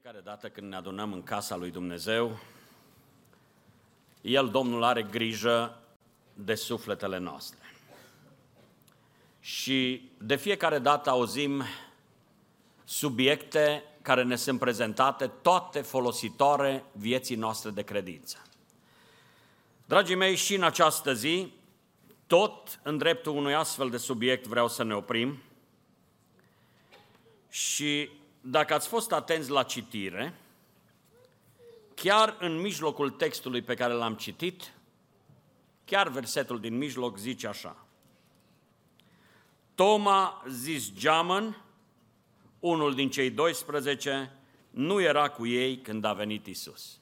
Fiecare dată când ne adunăm în casa lui Dumnezeu, El, Domnul, are grijă de sufletele noastre. Și de fiecare dată auzim subiecte care ne sunt prezentate, toate folositoare vieții noastre de credință. Dragii mei, și în această zi, tot în dreptul unui astfel de subiect vreau să ne oprim și dacă ați fost atenți la citire, chiar în mijlocul textului pe care l-am citit, chiar versetul din mijloc zice așa. Toma zis geamăn, unul din cei 12, nu era cu ei când a venit Isus.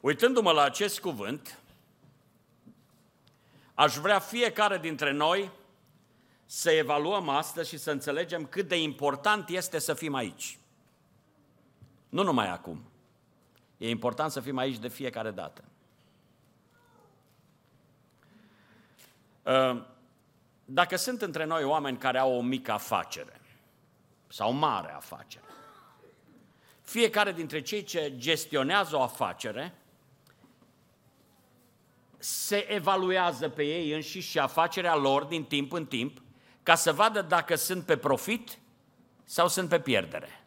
Uitându-mă la acest cuvânt, aș vrea fiecare dintre noi să evaluăm astăzi și să înțelegem cât de important este să fim aici. Nu numai acum. E important să fim aici de fiecare dată. Ă, dacă sunt între noi oameni care au o mică afacere sau mare afacere, fiecare dintre cei ce gestionează o afacere se evaluează pe ei înșiși și afacerea lor din timp în timp ca să vadă dacă sunt pe profit sau sunt pe pierdere.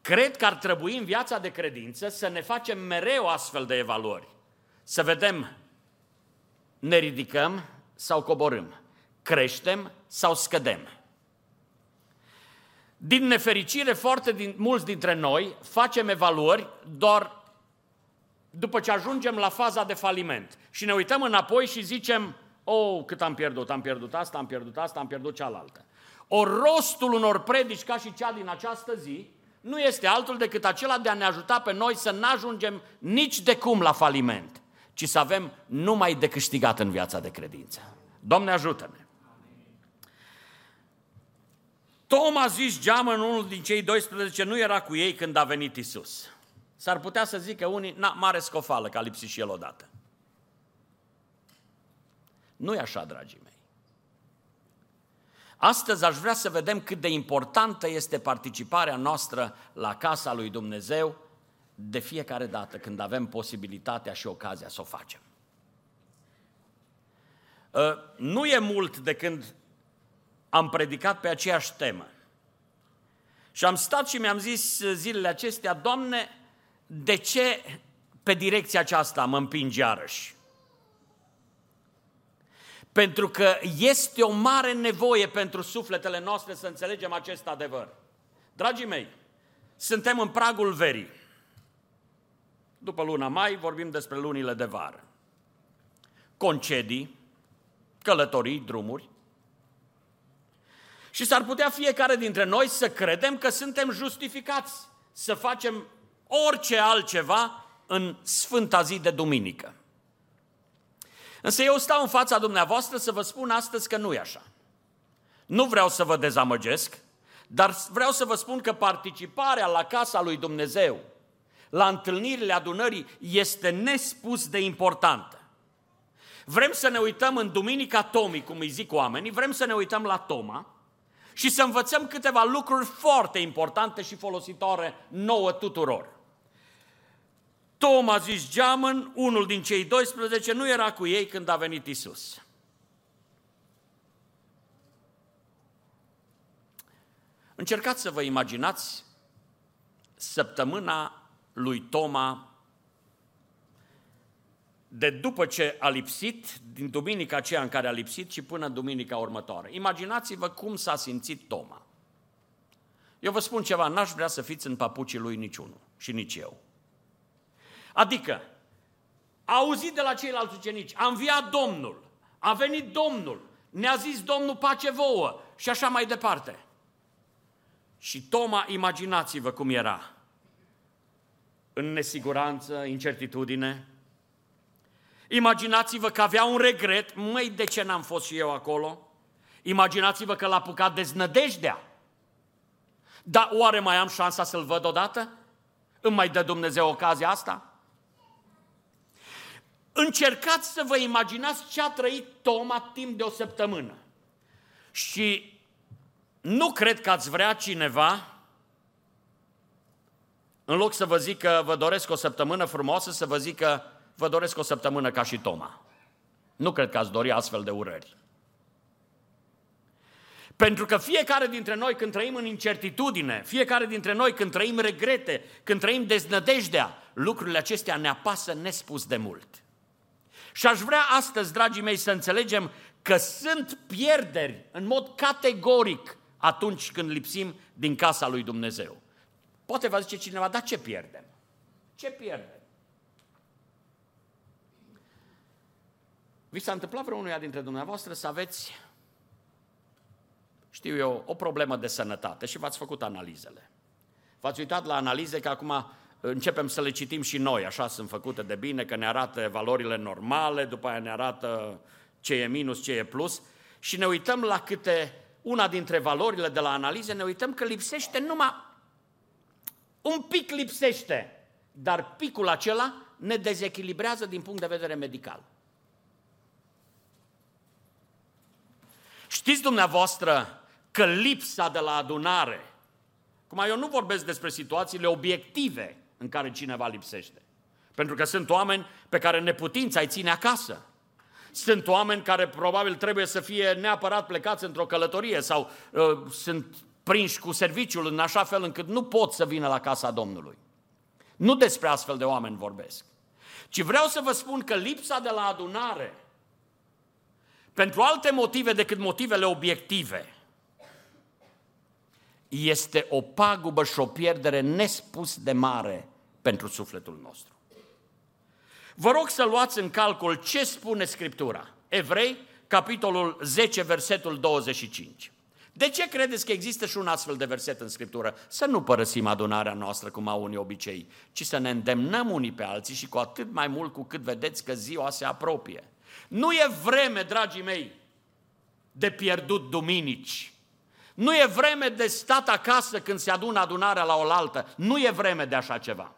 Cred că ar trebui în viața de credință să ne facem mereu astfel de evaluări. Să vedem, ne ridicăm sau coborâm, creștem sau scădem. Din nefericire, foarte din, mulți dintre noi facem evaluări doar după ce ajungem la faza de faliment și ne uităm înapoi și zicem, Oh, cât am pierdut, am pierdut asta, am pierdut asta, am pierdut cealaltă. O rostul unor predici ca și cea din această zi nu este altul decât acela de a ne ajuta pe noi să nu ajungem nici de cum la faliment, ci să avem numai de câștigat în viața de credință. Doamne ajută-ne! Toma zis geamă în unul din cei 12 nu era cu ei când a venit Isus. S-ar putea să zică unii, na, mare scofală că a lipsit și el odată. Nu e așa, dragii mei. Astăzi aș vrea să vedem cât de importantă este participarea noastră la casa lui Dumnezeu de fiecare dată când avem posibilitatea și ocazia să o facem. Ă, nu e mult de când am predicat pe aceeași temă. Și am stat și mi-am zis zilele acestea, Doamne, de ce pe direcția aceasta mă împingi iarăși? Pentru că este o mare nevoie pentru sufletele noastre să înțelegem acest adevăr. Dragii mei, suntem în pragul verii. După luna mai vorbim despre lunile de vară. Concedii, călătorii, drumuri. Și s-ar putea fiecare dintre noi să credem că suntem justificați să facem orice altceva în Sfânta zi de duminică. Însă eu stau în fața dumneavoastră să vă spun astăzi că nu e așa. Nu vreau să vă dezamăgesc, dar vreau să vă spun că participarea la casa lui Dumnezeu, la întâlnirile adunării, este nespus de importantă. Vrem să ne uităm în Duminica Tomii, cum îi zic oamenii, vrem să ne uităm la Toma și să învățăm câteva lucruri foarte importante și folositoare nouă tuturor. Tom a zis geamăn, unul din cei 12, nu era cu ei când a venit Isus. Încercați să vă imaginați săptămâna lui Toma de după ce a lipsit, din duminica aceea în care a lipsit și până duminica următoare. Imaginați-vă cum s-a simțit Toma. Eu vă spun ceva, n-aș vrea să fiți în papucii lui niciunul și nici eu. Adică, a auzit de la ceilalți ucenici, a înviat Domnul, a venit Domnul, ne-a zis Domnul pace vouă și așa mai departe. Și Toma, imaginați-vă cum era. În nesiguranță, incertitudine. Imaginați-vă că avea un regret, măi, de ce n-am fost și eu acolo? Imaginați-vă că l-a apucat deznădejdea. Dar oare mai am șansa să-l văd odată? Îmi mai dă Dumnezeu ocazia asta? Încercați să vă imaginați ce a trăit Toma timp de o săptămână. Și nu cred că ați vrea cineva, în loc să vă zic că vă doresc o săptămână frumoasă, să vă zic că vă doresc o săptămână ca și Toma. Nu cred că ați dori astfel de urări. Pentru că fiecare dintre noi când trăim în incertitudine, fiecare dintre noi când trăim regrete, când trăim deznădejdea, lucrurile acestea ne apasă nespus de mult. Și aș vrea astăzi, dragii mei, să înțelegem că sunt pierderi în mod categoric atunci când lipsim din casa lui Dumnezeu. Poate va zice cineva, dar ce pierdem? Ce pierdem? Vi s-a întâmplat vreunuia dintre dumneavoastră să aveți, știu eu, o problemă de sănătate și v-ați făcut analizele. V-ați uitat la analize că acum începem să le citim și noi, așa sunt făcute de bine, că ne arată valorile normale, după aia ne arată ce e minus, ce e plus și ne uităm la câte una dintre valorile de la analize, ne uităm că lipsește numai un pic lipsește, dar picul acela ne dezechilibrează din punct de vedere medical. Știți dumneavoastră că lipsa de la adunare, cum eu nu vorbesc despre situațiile obiective în care cineva lipsește, pentru că sunt oameni pe care neputința îi ține acasă. Sunt oameni care probabil trebuie să fie neapărat plecați într-o călătorie sau uh, sunt prinși cu serviciul în așa fel încât nu pot să vină la casa Domnului. Nu despre astfel de oameni vorbesc. Ci vreau să vă spun că lipsa de la adunare, pentru alte motive decât motivele obiective, este o pagubă și o pierdere nespus de mare pentru sufletul nostru. Vă rog să luați în calcul ce spune Scriptura. Evrei, capitolul 10, versetul 25. De ce credeți că există și un astfel de verset în Scriptură? Să nu părăsim adunarea noastră cum au unii obicei, ci să ne îndemnăm unii pe alții și cu atât mai mult cu cât vedeți că ziua se apropie. Nu e vreme, dragii mei, de pierdut duminici. Nu e vreme de stat acasă când se adună adunarea la oaltă. Nu e vreme de așa ceva.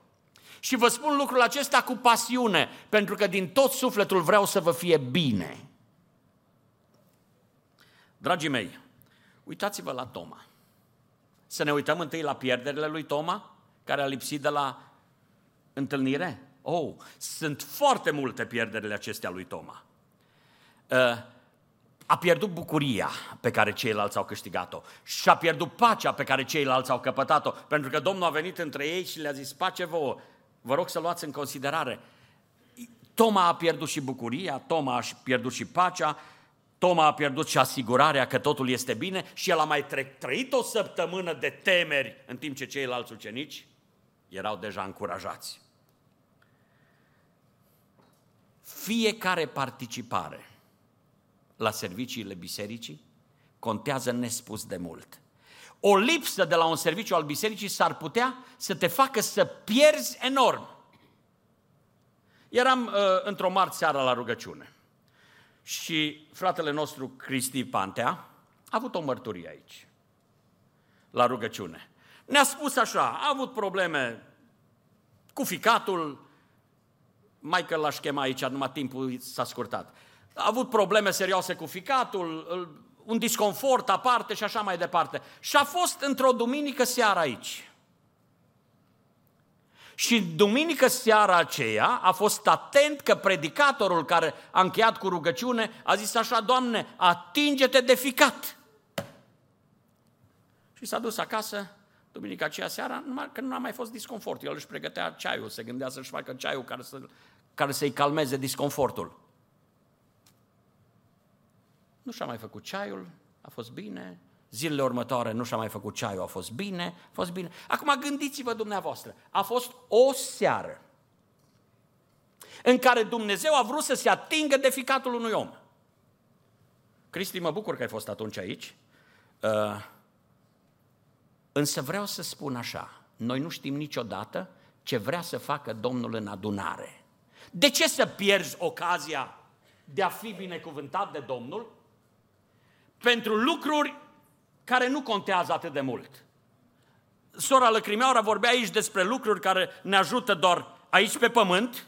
Și vă spun lucrul acesta cu pasiune, pentru că din tot sufletul vreau să vă fie bine. Dragii mei, uitați-vă la Toma. Să ne uităm întâi la pierderile lui Toma, care a lipsit de la întâlnire? Oh, sunt foarte multe pierderile acestea lui Toma. Uh, a pierdut bucuria pe care ceilalți au câștigat-o și a pierdut pacea pe care ceilalți au căpătat-o, pentru că Domnul a venit între ei și le-a zis, pace vouă, vă rog să luați în considerare. Toma a pierdut și bucuria, Toma a pierdut și pacea, Toma a pierdut și asigurarea că totul este bine și el a mai trăit o săptămână de temeri în timp ce ceilalți ucenici erau deja încurajați. Fiecare participare la serviciile bisericii contează nespus de mult. O lipsă de la un serviciu al bisericii s-ar putea să te facă să pierzi enorm. Eram uh, într-o marți seara la rugăciune și fratele nostru Cristi Pantea a avut o mărturie aici, la rugăciune. Ne-a spus așa, a avut probleme cu ficatul, mai că l-aș chema aici, numai timpul s-a scurtat. A avut probleme serioase cu ficatul, un disconfort aparte și așa mai departe. Și a fost într-o duminică seara aici. Și duminică seara aceea a fost atent că predicatorul care a încheiat cu rugăciune a zis așa, Doamne, atinge-te de ficat. Și s-a dus acasă, duminica aceea seara, numai că nu a mai fost disconfort. El își pregătea ceaiul, se gândea să-și facă ceaiul care, să, care să-i calmeze disconfortul. Nu și-a mai făcut ceaiul, a fost bine, Zilele următoare nu și-a mai făcut ceaiul, a fost bine, a fost bine. Acum gândiți-vă dumneavoastră, a fost o seară în care Dumnezeu a vrut să se atingă de ficatul unui om. Cristi, mă bucur că ai fost atunci aici, uh, însă vreau să spun așa, noi nu știm niciodată ce vrea să facă Domnul în adunare. De ce să pierzi ocazia de a fi binecuvântat de Domnul pentru lucruri care nu contează atât de mult. Sora Lăcrimeaura vorbea aici despre lucruri care ne ajută doar aici pe pământ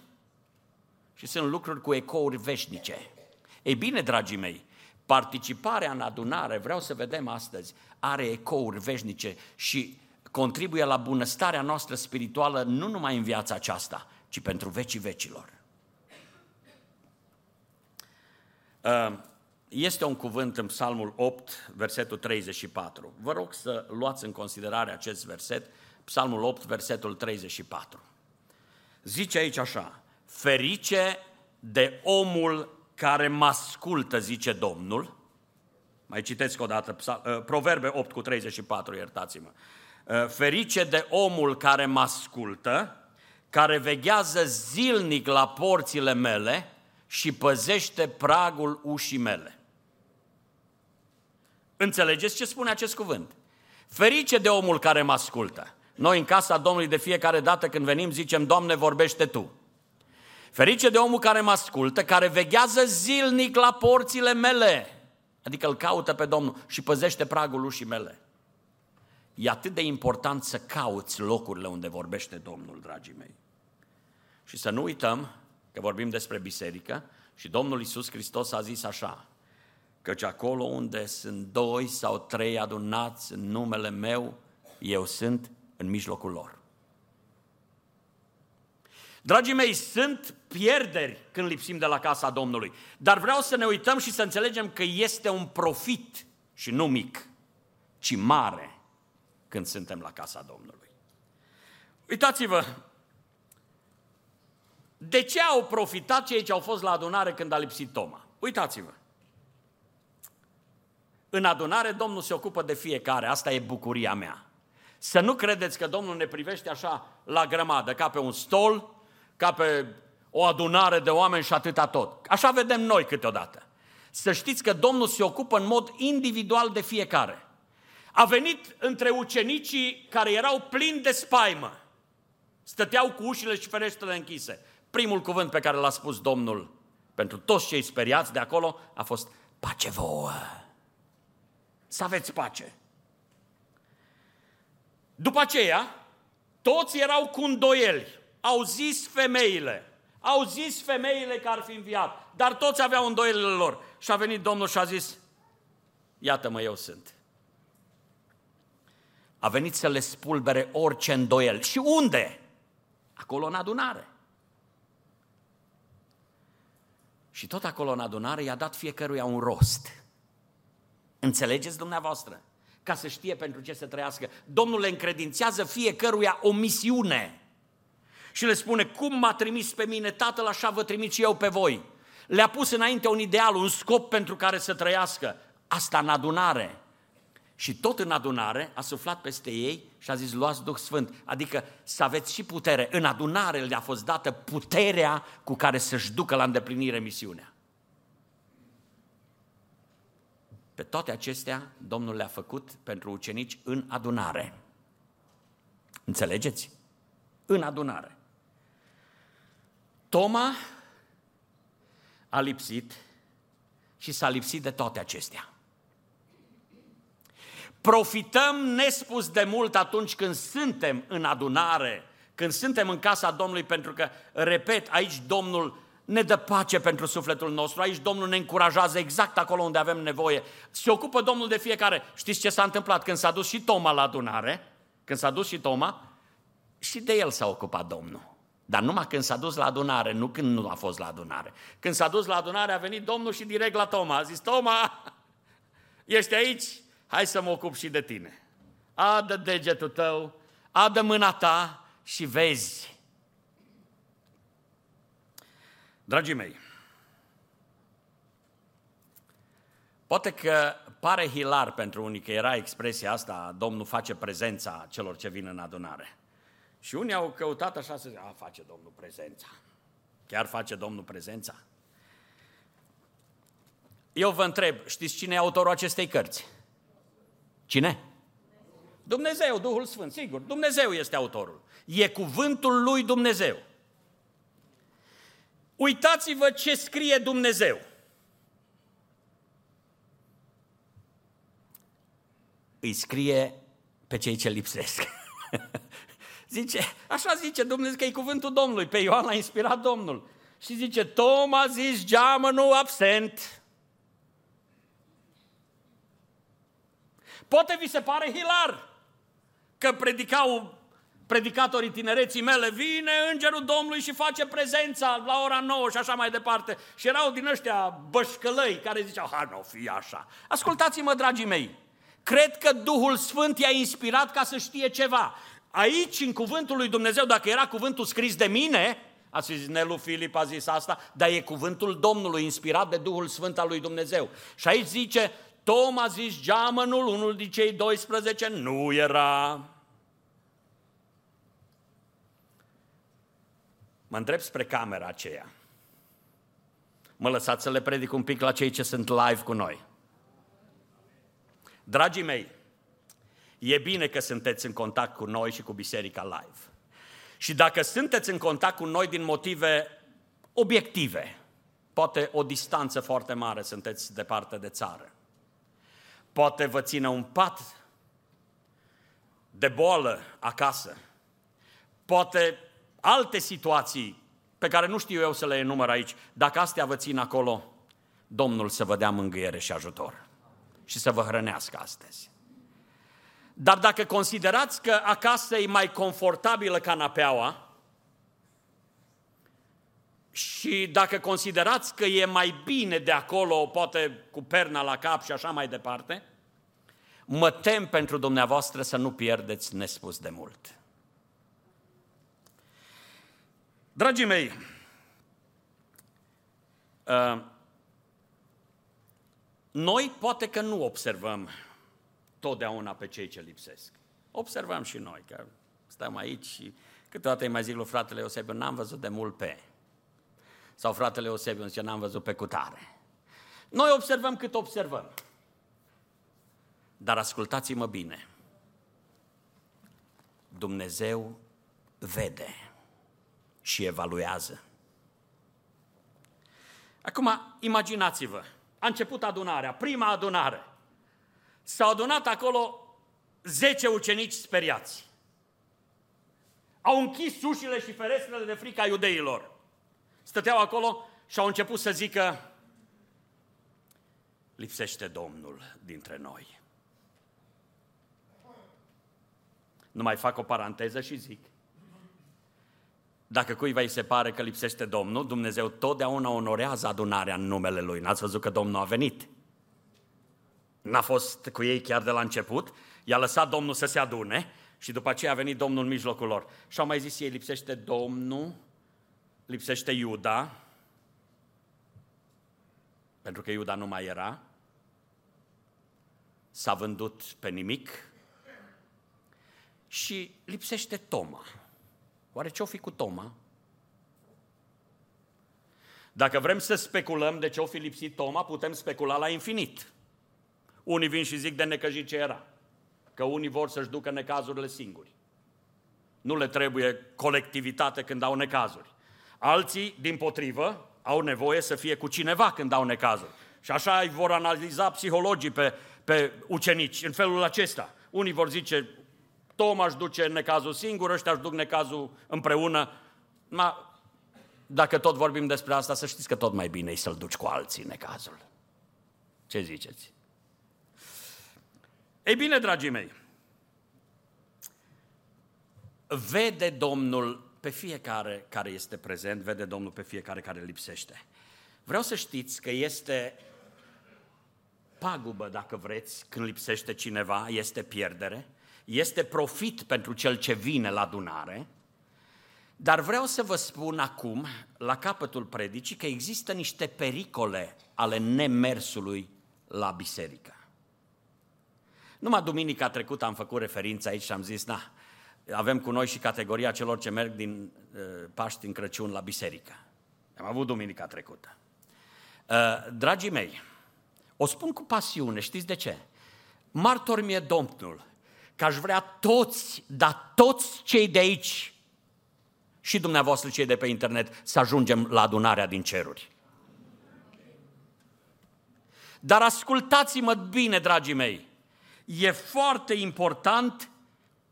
și sunt lucruri cu ecouri veșnice. Ei bine, dragii mei, participarea în adunare, vreau să vedem astăzi, are ecouri veșnice și contribuie la bunăstarea noastră spirituală nu numai în viața aceasta, ci pentru vecii vecilor. Uh, este un cuvânt în Psalmul 8, versetul 34. Vă rog să luați în considerare acest verset, Psalmul 8, versetul 34. Zice aici așa, ferice de omul care mă ascultă, zice Domnul. Mai citesc o dată, uh, Proverbe 8 cu 34, iertați-mă. Uh, ferice de omul care mă ascultă, care veghează zilnic la porțile mele și păzește pragul ușii mele. Înțelegeți ce spune acest cuvânt? Ferice de omul care mă ascultă. Noi în casa Domnului de fiecare dată când venim zicem, Doamne, vorbește Tu. Ferice de omul care mă ascultă, care veghează zilnic la porțile mele. Adică îl caută pe Domnul și păzește pragul ușii mele. E atât de important să cauți locurile unde vorbește Domnul, dragii mei. Și să nu uităm că vorbim despre biserică și Domnul Isus Hristos a zis așa, căci acolo unde sunt doi sau trei adunați în numele meu, eu sunt în mijlocul lor. Dragii mei, sunt pierderi când lipsim de la casa Domnului, dar vreau să ne uităm și să înțelegem că este un profit și nu mic, ci mare când suntem la casa Domnului. Uitați-vă, de ce au profitat cei ce au fost la adunare când a lipsit Toma? Uitați-vă. În adunare Domnul se ocupă de fiecare, asta e bucuria mea. Să nu credeți că Domnul ne privește așa la grămadă, ca pe un stol, ca pe o adunare de oameni și atâta tot. Așa vedem noi câteodată. Să știți că Domnul se ocupă în mod individual de fiecare. A venit între ucenicii care erau plini de spaimă. Stăteau cu ușile și ferestrele închise. Primul cuvânt pe care l-a spus Domnul pentru toți cei speriați de acolo a fost pace vouă. Să aveți pace. După aceea, toți erau cu îndoieli. Au zis femeile, au zis femeile că ar fi înviat, dar toți aveau îndoielile lor. Și a venit Domnul și a zis, iată-mă, eu sunt. A venit să le spulbere orice îndoiel. Și unde? Acolo în adunare. Și tot acolo în adunare i-a dat fiecăruia un rost. Înțelegeți dumneavoastră? Ca să știe pentru ce să trăiască. Domnul le încredințează fiecăruia o misiune. Și le spune, cum m-a trimis pe mine Tatăl, așa vă trimit și eu pe voi. Le-a pus înainte un ideal, un scop pentru care să trăiască. Asta în adunare. Și tot în adunare a suflat peste ei și a zis, luați Duh Sfânt, adică să aveți și putere. În adunare le-a fost dată puterea cu care să-și ducă la îndeplinire misiunea. Pe toate acestea, Domnul le-a făcut pentru ucenici în adunare. Înțelegeți? În adunare. Toma a lipsit și s-a lipsit de toate acestea. Profităm nespus de mult atunci când suntem în adunare, când suntem în casa Domnului, pentru că, repet, aici Domnul ne dă pace pentru sufletul nostru, aici Domnul ne încurajează exact acolo unde avem nevoie. Se ocupă Domnul de fiecare. Știți ce s-a întâmplat când s-a dus și Toma la adunare? Când s-a dus și Toma, și de el s-a ocupat Domnul. Dar numai când s-a dus la adunare, nu când nu a fost la adunare. Când s-a dus la adunare, a venit Domnul și direct la Toma. A zis, Toma, ești aici? hai să mă ocup și de tine. Adă degetul tău, adă mâna ta și vezi. Dragii mei, poate că pare hilar pentru unii că era expresia asta, Domnul face prezența celor ce vin în adunare. Și unii au căutat așa să zic, a, face Domnul prezența. Chiar face Domnul prezența? Eu vă întreb, știți cine e autorul acestei cărți? Cine? Dumnezeu, Duhul Sfânt, sigur, Dumnezeu este autorul. E cuvântul lui Dumnezeu. Uitați-vă ce scrie Dumnezeu. Îi scrie pe cei ce lipsesc. zice, așa zice Dumnezeu că e cuvântul Domnului. Pe Ioan a inspirat Domnul. Și zice, Toma zis geamă nu absent. Poate vi se pare hilar că predicau predicatorii tinereții mele, vine îngerul Domnului și face prezența la ora 9 și așa mai departe. Și erau din ăștia bășcălăi care ziceau, ha, nu fi așa. Ascultați-mă, dragii mei, cred că Duhul Sfânt i-a inspirat ca să știe ceva. Aici, în cuvântul lui Dumnezeu, dacă era cuvântul scris de mine, a zis Nelu Filip a zis asta, dar e cuvântul Domnului inspirat de Duhul Sfânt al lui Dumnezeu. Și aici zice, Tom a zis geamănul, unul din cei 12, nu era. Mă întreb spre camera aceea. Mă lăsați să le predic un pic la cei ce sunt live cu noi. Dragii mei, e bine că sunteți în contact cu noi și cu Biserica Live. Și dacă sunteți în contact cu noi din motive obiective, poate o distanță foarte mare sunteți departe de țară, poate vă ține un pat de boală acasă, poate alte situații pe care nu știu eu să le enumăr aici, dacă astea vă țin acolo, Domnul să vă dea mângâiere și ajutor și să vă hrănească astăzi. Dar dacă considerați că acasă e mai confortabilă canapeaua și dacă considerați că e mai bine de acolo, poate cu perna la cap și așa mai departe, mă tem pentru dumneavoastră să nu pierdeți nespus de mult. Dragii mei, uh, noi poate că nu observăm totdeauna pe cei ce lipsesc. Observăm și noi, că stăm aici și câteodată îi mai zic lui fratele Eusebiu, n-am văzut de mult pe. Sau fratele Eusebiu zice, n-am văzut pe cutare. Noi observăm cât observăm. Dar ascultați-mă bine. Dumnezeu vede și evaluează. Acum, imaginați-vă, a început adunarea, prima adunare. S-au adunat acolo 10 ucenici speriați. Au închis ușile și ferestrele de frica iudeilor. Stăteau acolo și au început să zică, lipsește Domnul dintre noi. Nu mai fac o paranteză și zic, dacă cuiva îi se pare că lipsește Domnul, Dumnezeu totdeauna onorează adunarea în numele Lui. N-ați văzut că Domnul a venit? N-a fost cu ei chiar de la început, i-a lăsat Domnul să se adune și după aceea a venit Domnul în mijlocul lor. Și au mai zis ei, lipsește Domnul, lipsește Iuda, pentru că Iuda nu mai era, s-a vândut pe nimic și lipsește Toma. Oare ce-o fi cu Toma? Dacă vrem să speculăm de ce-o fi lipsit Toma, putem specula la infinit. Unii vin și zic de necăjit ce era. Că unii vor să-și ducă necazurile singuri. Nu le trebuie colectivitate când au necazuri. Alții, din potrivă, au nevoie să fie cu cineva când au necazuri. Și așa îi vor analiza psihologii pe, pe ucenici, în felul acesta. Unii vor zice, Toma își duce necazul singur, ăștia își duc necazul împreună. Ma, dacă tot vorbim despre asta, să știți că tot mai bine e să-l duci cu alții necazul. Ce ziceți? Ei bine, dragii mei, vede Domnul pe fiecare care este prezent, vede Domnul pe fiecare care lipsește. Vreau să știți că este pagubă, dacă vreți, când lipsește cineva, este pierdere, este profit pentru cel ce vine la adunare, dar vreau să vă spun acum, la capătul predicii, că există niște pericole ale nemersului la biserică. Numai duminica trecută am făcut referință aici și am zis, na, avem cu noi și categoria celor ce merg din uh, Paști în Crăciun la biserică. Am avut duminica trecută. Uh, dragii mei, o spun cu pasiune, știți de ce? Martor mi-e Domnul că aș vrea toți, dar toți cei de aici și dumneavoastră cei de pe internet să ajungem la adunarea din ceruri. Dar ascultați-mă bine, dragii mei, e foarte important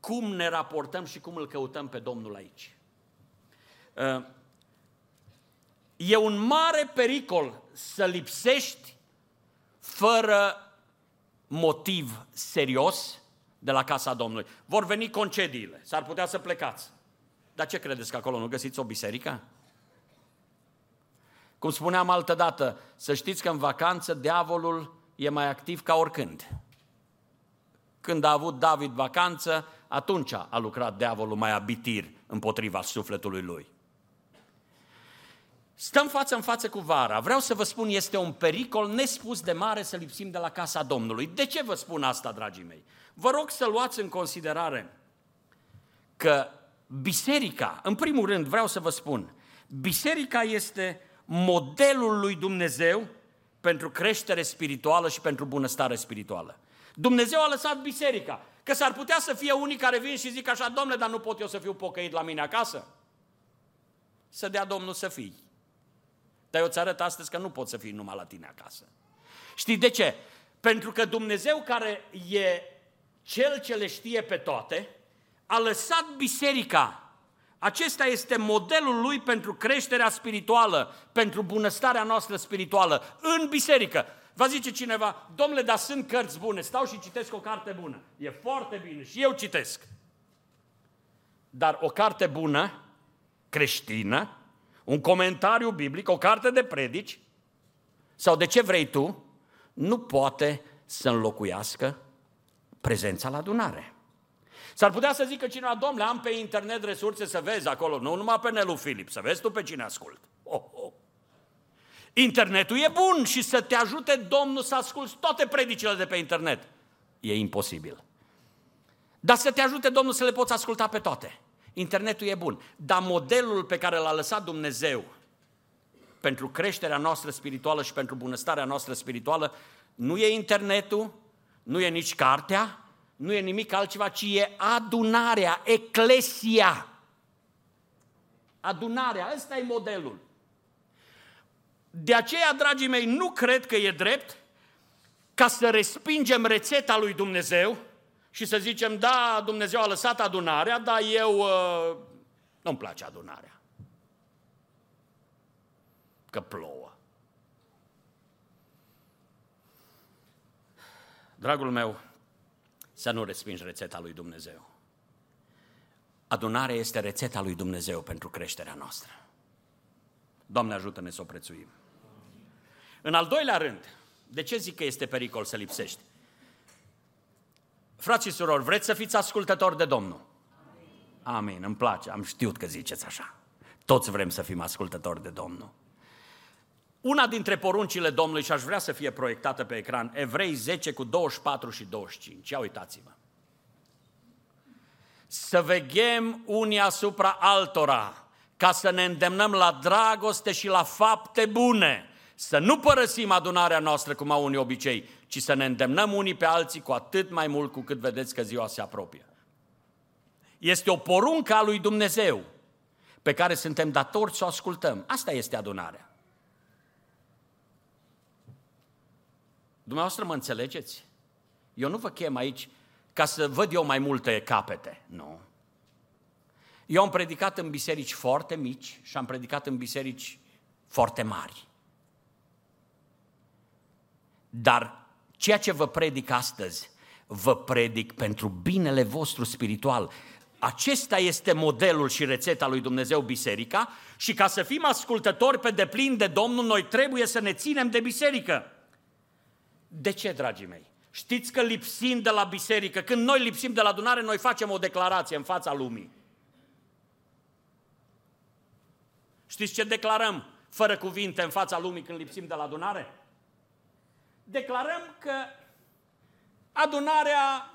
cum ne raportăm și cum îl căutăm pe Domnul aici. Uh, e un mare pericol să lipsești fără motiv serios de la casa Domnului. Vor veni concediile, s-ar putea să plecați. Dar ce credeți că acolo nu găsiți o biserică? Cum spuneam altă dată, să știți că în vacanță diavolul e mai activ ca oricând. Când a avut David vacanță, atunci a lucrat diavolul mai abitir împotriva sufletului lui. Stăm față în față cu vara. Vreau să vă spun, este un pericol nespus de mare să lipsim de la casa Domnului. De ce vă spun asta, dragii mei? Vă rog să luați în considerare că biserica, în primul rând vreau să vă spun, biserica este modelul lui Dumnezeu pentru creștere spirituală și pentru bunăstare spirituală. Dumnezeu a lăsat biserica. Că s-ar putea să fie unii care vin și zic așa, domnule, dar nu pot eu să fiu pocăit la mine acasă? Să dea Domnul să fii. Dar eu îți arăt astăzi că nu pot să fii numai la tine acasă. Știi de ce? Pentru că Dumnezeu care e Cel ce le știe pe toate, a lăsat biserica. Acesta este modelul lui pentru creșterea spirituală, pentru bunăstarea noastră spirituală, în biserică. Va zice cineva, domnule, dar sunt cărți bune, stau și citesc o carte bună. E foarte bine și eu citesc. Dar o carte bună, creștină, un comentariu biblic, o carte de predici, sau de ce vrei tu, nu poate să înlocuiască prezența la adunare. S-ar putea să zică cineva, domnule, am pe internet resurse să vezi acolo, nu numai pe Nelu Filip, să vezi tu pe cine ascult. Oh, oh. Internetul e bun și să te ajute Domnul să asculți toate predicile de pe internet. E imposibil. Dar să te ajute Domnul să le poți asculta pe toate. Internetul e bun. Dar modelul pe care l-a lăsat Dumnezeu pentru creșterea noastră spirituală și pentru bunăstarea noastră spirituală nu e internetul, nu e nici cartea, nu e nimic altceva, ci e adunarea, eclesia. Adunarea, ăsta e modelul. De aceea, dragii mei, nu cred că e drept ca să respingem rețeta lui Dumnezeu și să zicem, da, Dumnezeu a lăsat adunarea, dar eu uh, nu-mi place adunarea. Că plouă. Dragul meu, să nu respingi rețeta lui Dumnezeu. Adunarea este rețeta lui Dumnezeu pentru creșterea noastră. Doamne ajută-ne să o prețuim. În al doilea rând, de ce zic că este pericol să lipsești? Frații și surori, vreți să fiți ascultători de Domnul? Amin, îmi place, am știut că ziceți așa. Toți vrem să fim ascultători de Domnul. Una dintre poruncile Domnului, și aș vrea să fie proiectată pe ecran, Evrei 10 cu 24 și 25. Ia uitați-vă. Să veghem unii asupra altora, ca să ne îndemnăm la dragoste și la fapte bune, să nu părăsim adunarea noastră cum au unii obicei, ci să ne îndemnăm unii pe alții cu atât mai mult cu cât vedeți că ziua se apropie. Este o poruncă a lui Dumnezeu pe care suntem datori să o ascultăm. Asta este adunarea. Dumneavoastră mă înțelegeți? Eu nu vă chem aici ca să văd eu mai multe capete. Nu. Eu am predicat în biserici foarte mici și am predicat în biserici foarte mari. Dar ceea ce vă predic astăzi, vă predic pentru binele vostru spiritual. Acesta este modelul și rețeta lui Dumnezeu Biserica și ca să fim ascultători pe deplin de Domnul, noi trebuie să ne ținem de biserică. De ce, dragii mei? Știți că lipsim de la biserică, când noi lipsim de la adunare, noi facem o declarație în fața lumii. Știți ce declarăm fără cuvinte în fața lumii când lipsim de la adunare? Declarăm că adunarea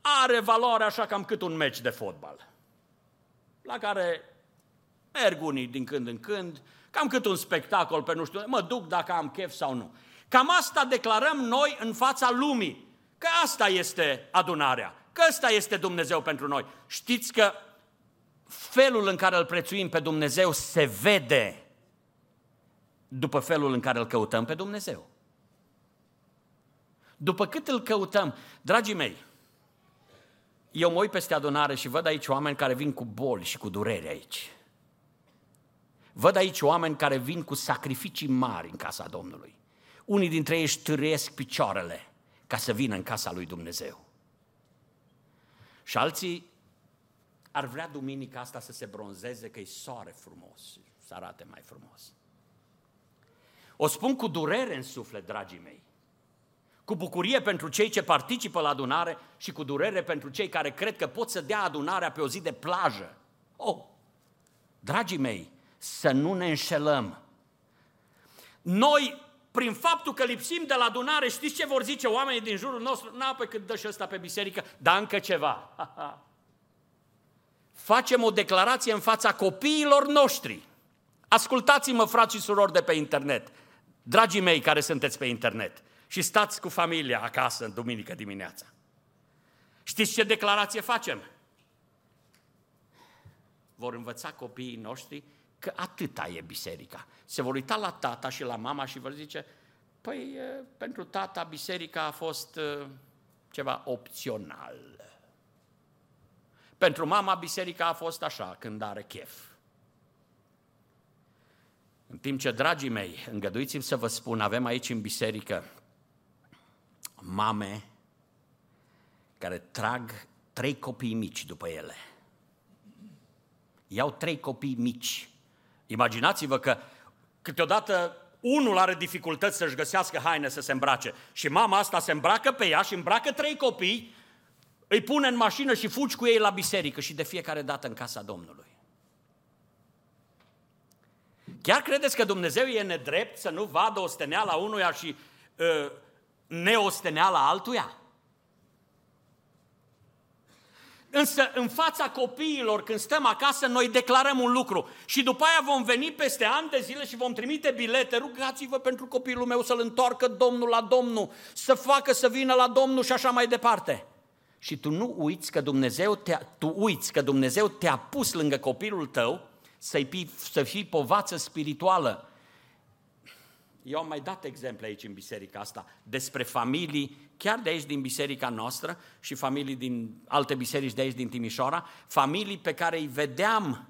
are valoare așa cam cât un meci de fotbal, la care merg unii din când în când, cam cât un spectacol pe nu știu, mă duc dacă am chef sau nu. Cam asta declarăm noi în fața lumii, că asta este adunarea, că ăsta este Dumnezeu pentru noi. Știți că felul în care îl prețuim pe Dumnezeu se vede după felul în care îl căutăm pe Dumnezeu. După cât îl căutăm, dragii mei, eu mă uit peste adunare și văd aici oameni care vin cu boli și cu durere aici. Văd aici oameni care vin cu sacrificii mari în casa Domnului. Unii dintre ei își târăiesc picioarele ca să vină în casa lui Dumnezeu. Și alții ar vrea duminica asta să se bronzeze, că e soare frumos, să arate mai frumos. O spun cu durere în suflet, dragii mei. Cu bucurie pentru cei ce participă la adunare și cu durere pentru cei care cred că pot să dea adunarea pe o zi de plajă. Oh, dragii mei, să nu ne înșelăm. Noi, prin faptul că lipsim de la adunare, știți ce vor zice oamenii din jurul nostru? N-a, pe cât dă și ăsta pe biserică, dar încă ceva. Facem o declarație în fața copiilor noștri. Ascultați-mă, frați și surori de pe internet, dragii mei care sunteți pe internet și stați cu familia acasă în duminică dimineața. Știți ce declarație facem? Vor învăța copiii noștri că atâta e biserica. Se vor uita la tata și la mama și vor zice, păi pentru tata biserica a fost ceva opțional. Pentru mama biserica a fost așa, când are chef. În timp ce, dragii mei, îngăduiți-mi să vă spun, avem aici în biserică mame care trag trei copii mici după ele. Iau trei copii mici. Imaginați-vă că câteodată unul are dificultăți să-și găsească haine să se îmbrace și mama asta se îmbracă pe ea și îmbracă trei copii, îi pune în mașină și fugi cu ei la biserică și de fiecare dată în casa Domnului. Chiar credeți că Dumnezeu e nedrept să nu vadă osteneala unuia și uh, neosteneala altuia? Însă în fața copiilor, când stăm acasă, noi declarăm un lucru și după aia vom veni peste ani de zile și vom trimite bilete, rugați-vă pentru copilul meu să-l întoarcă Domnul la Domnul, să facă să vină la Domnul și așa mai departe. Și tu nu uiți că Dumnezeu te tu uiți că Dumnezeu te-a pus lângă copilul tău să fii, să fii povață spirituală. Eu am mai dat exemple aici în biserica asta despre familii, chiar de aici din biserica noastră și familii din alte biserici de aici din Timișoara, familii pe care îi vedeam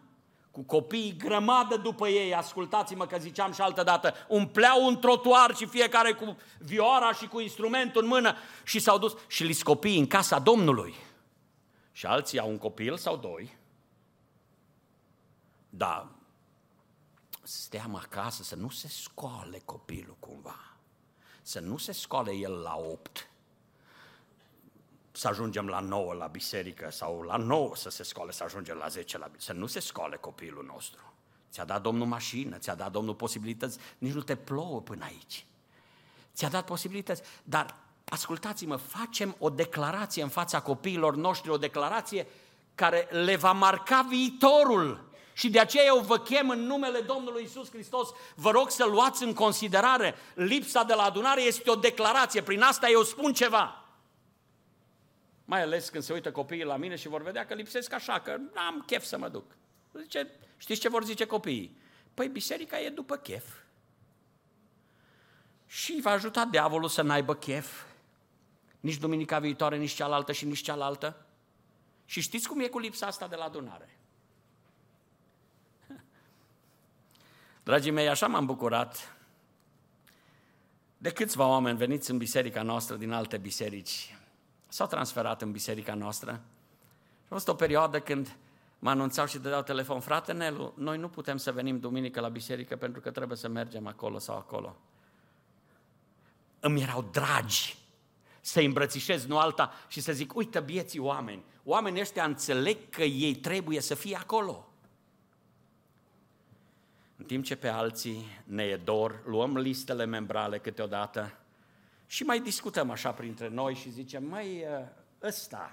cu copiii grămadă după ei, ascultați-mă că ziceam și altă dată, umpleau un trotuar și fiecare cu vioara și cu instrumentul în mână și s-au dus și li copiii în casa Domnului. Și alții au un copil sau doi da, steam acasă să nu se scoale copilul cumva, să nu se scoale el la opt, să ajungem la 9 la biserică sau la 9 să se scoale, să ajungem la 10 la biserică, să nu se scoale copilul nostru. Ți-a dat Domnul mașină, ți-a dat Domnul posibilități, nici nu te plouă până aici. Ți-a dat posibilități, dar ascultați-mă, facem o declarație în fața copiilor noștri, o declarație care le va marca viitorul. Și de aceea eu vă chem în numele Domnului Isus Hristos, vă rog să luați în considerare, lipsa de la adunare este o declarație, prin asta eu spun ceva. Mai ales când se uită copiii la mine și vor vedea că lipsesc așa, că n-am chef să mă duc. Zice, știți ce vor zice copiii? Păi biserica e după chef. Și va ajuta diavolul să n-aibă chef. Nici duminica viitoare, nici cealaltă și nici cealaltă. Și știți cum e cu lipsa asta de la adunare? Dragii mei, așa m-am bucurat de câțiva oameni veniți în biserica noastră din alte biserici. S-au transferat în biserica noastră. A fost o perioadă când mă anunțau și dădeau telefon, frate Nelu, noi nu putem să venim duminică la biserică pentru că trebuie să mergem acolo sau acolo. Îmi erau dragi să îmbrățișez, nu alta, și să zic, uite bieții oameni, oamenii ăștia înțeleg că ei trebuie să fie acolo. În timp ce pe alții ne e dor, luăm listele membrale câteodată și mai discutăm așa printre noi și zicem, mai ăsta,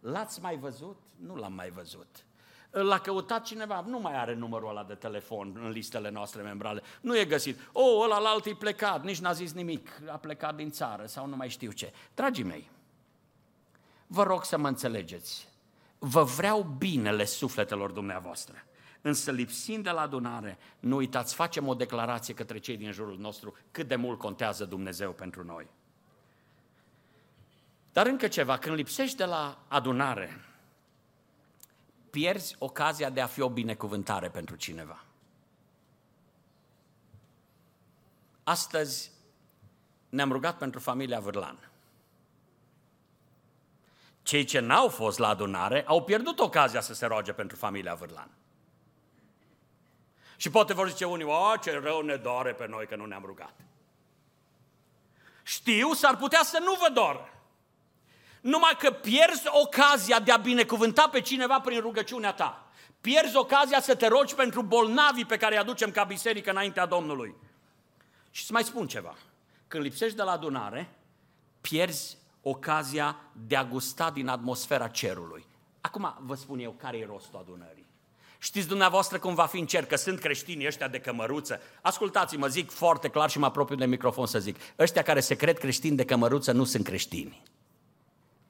l-ați mai văzut? Nu l-am mai văzut. L-a căutat cineva, nu mai are numărul ăla de telefon în listele noastre membrale. Nu e găsit. O, ăla la alt e plecat, nici n-a zis nimic, a plecat din țară sau nu mai știu ce. Dragii mei, vă rog să mă înțelegeți. Vă vreau binele sufletelor dumneavoastră. Însă lipsind de la adunare, nu uitați, facem o declarație către cei din jurul nostru cât de mult contează Dumnezeu pentru noi. Dar încă ceva, când lipsești de la adunare, pierzi ocazia de a fi o binecuvântare pentru cineva. Astăzi ne-am rugat pentru familia Vârlan. Cei ce n-au fost la adunare au pierdut ocazia să se roage pentru familia Vârlan. Și poate vor zice unii, o, ce rău ne doare pe noi că nu ne-am rugat. Știu, s-ar putea să nu vă doară. Numai că pierzi ocazia de a binecuvânta pe cineva prin rugăciunea ta. Pierzi ocazia să te rogi pentru bolnavii pe care îi aducem ca biserică înaintea Domnului. Și să mai spun ceva. Când lipsești de la adunare, pierzi ocazia de a gusta din atmosfera cerului. Acum vă spun eu care e rostul adunării. Știți dumneavoastră cum va fi în cer, că sunt creștini ăștia de cămăruță. Ascultați-mă, zic foarte clar și mă apropiu de microfon să zic. Ăștia care se cred creștini de cămăruță nu sunt creștini.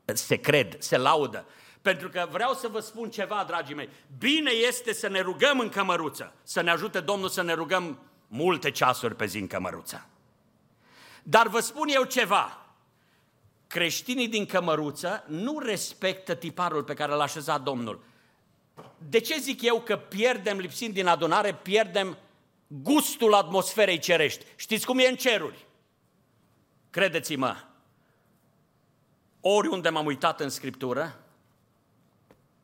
Se cred, se laudă. Pentru că vreau să vă spun ceva, dragii mei. Bine este să ne rugăm în cămăruță, să ne ajute Domnul să ne rugăm multe ceasuri pe zi în cămăruță. Dar vă spun eu ceva. Creștinii din cămăruță nu respectă tiparul pe care l-a așezat Domnul. De ce zic eu că pierdem, lipsind din adunare, pierdem gustul atmosferei cerești? Știți cum e în ceruri? Credeți-mă, oriunde m-am uitat în Scriptură,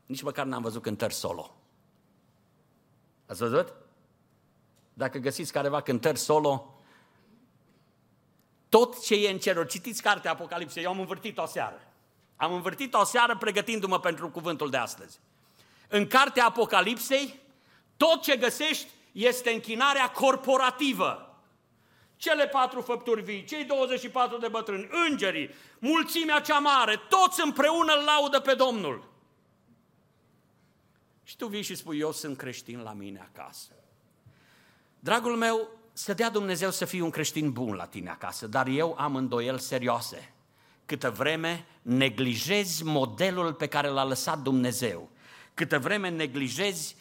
nici măcar n-am văzut cântări solo. Ați văzut? Dacă găsiți careva cântări solo, tot ce e în ceruri, citiți cartea Apocalipsei, eu am învârtit o seară. Am învârtit o seară pregătindu-mă pentru cuvântul de astăzi. În cartea Apocalipsei, tot ce găsești este închinarea corporativă. Cele patru făpturi vii, cei 24 de bătrâni, îngerii, mulțimea cea mare, toți împreună îl laudă pe Domnul. Și tu vii și spui, eu sunt creștin la mine acasă. Dragul meu, să dea Dumnezeu să fii un creștin bun la tine acasă, dar eu am îndoieli serioase. Câtă vreme neglijezi modelul pe care l-a lăsat Dumnezeu, câtă vreme neglijezi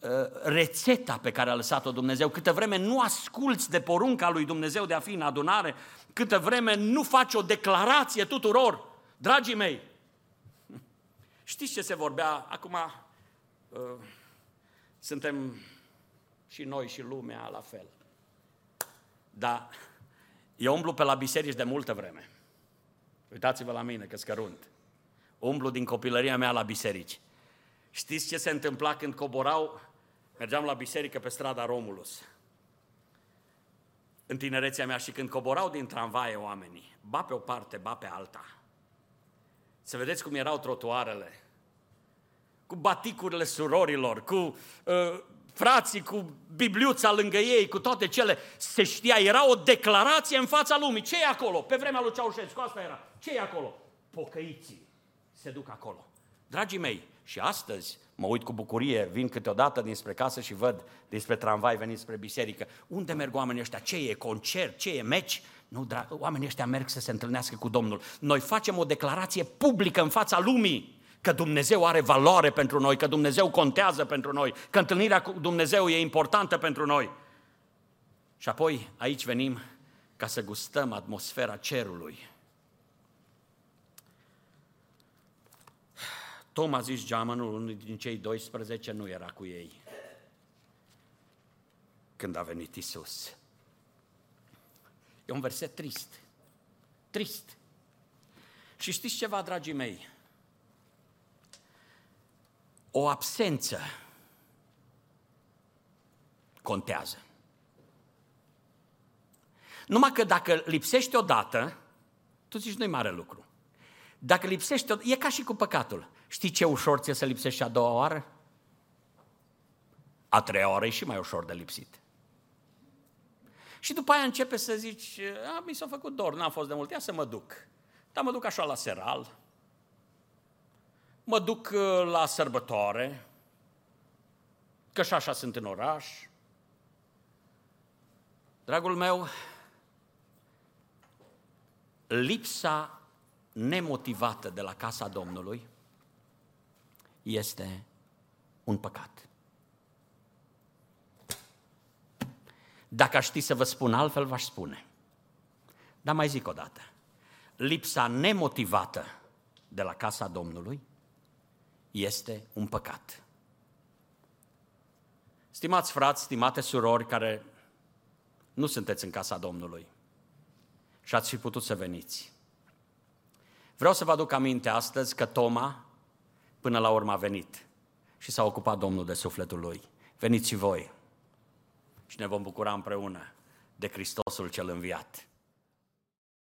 uh, rețeta pe care a lăsat-o Dumnezeu, câtă vreme nu asculți de porunca lui Dumnezeu de a fi în adunare, câtă vreme nu faci o declarație tuturor, dragii mei, știți ce se vorbea acum? Uh, suntem și noi și lumea la fel. Dar eu umblu pe la biserici de multă vreme. Uitați-vă la mine, că scărunt. Umblu din copilăria mea la biserici. Știți ce se întâmpla când coborau? Mergeam la biserică pe strada Romulus. În tinerețea mea și când coborau din tramvaie oamenii, ba pe o parte, ba pe alta. Să vedeți cum erau trotuarele. Cu baticurile surorilor, cu uh, frații cu Bibliuța lângă ei, cu toate cele, se știa, era o declarație în fața lumii. Ce e acolo? Pe vremea lui Ceaușescu, asta era. Ce e acolo? Pocăiții se duc acolo. Dragii mei, și astăzi mă uit cu bucurie, vin câteodată dinspre casă și văd dinspre tramvai venit spre biserică. Unde merg oamenii ăștia? Ce e concert? Ce e meci? Nu, drag, oamenii ăștia merg să se întâlnească cu Domnul. Noi facem o declarație publică în fața lumii că Dumnezeu are valoare pentru noi, că Dumnezeu contează pentru noi, că întâlnirea cu Dumnezeu e importantă pentru noi. Și apoi aici venim ca să gustăm atmosfera cerului. Toma zis geamănul, unul din cei 12, nu era cu ei când a venit Isus. E un verset trist. Trist. Și știți ceva, dragii mei? o absență contează. Numai că dacă lipsește odată, tu zici, nu-i mare lucru. Dacă lipsește, e ca și cu păcatul. Știi ce ușor ți să lipsești a doua oară? A treia oară e și mai ușor de lipsit. Și după aia începe să zici, a, mi s-a făcut dor, n-am fost de mult, ia să mă duc. Dar mă duc așa la seral, mă duc uh, la sărbătoare, că și așa sunt în oraș. Dragul meu, lipsa nemotivată de la casa Domnului este un păcat. Dacă aș ști să vă spun altfel, v-aș spune. Dar mai zic o dată. Lipsa nemotivată de la casa Domnului este un păcat. Stimați frați, stimate surori care nu sunteți în casa Domnului și ați fi putut să veniți. Vreau să vă aduc aminte astăzi că Toma până la urmă a venit și s-a ocupat Domnul de sufletul lui. Veniți și voi și ne vom bucura împreună de Hristosul cel înviat.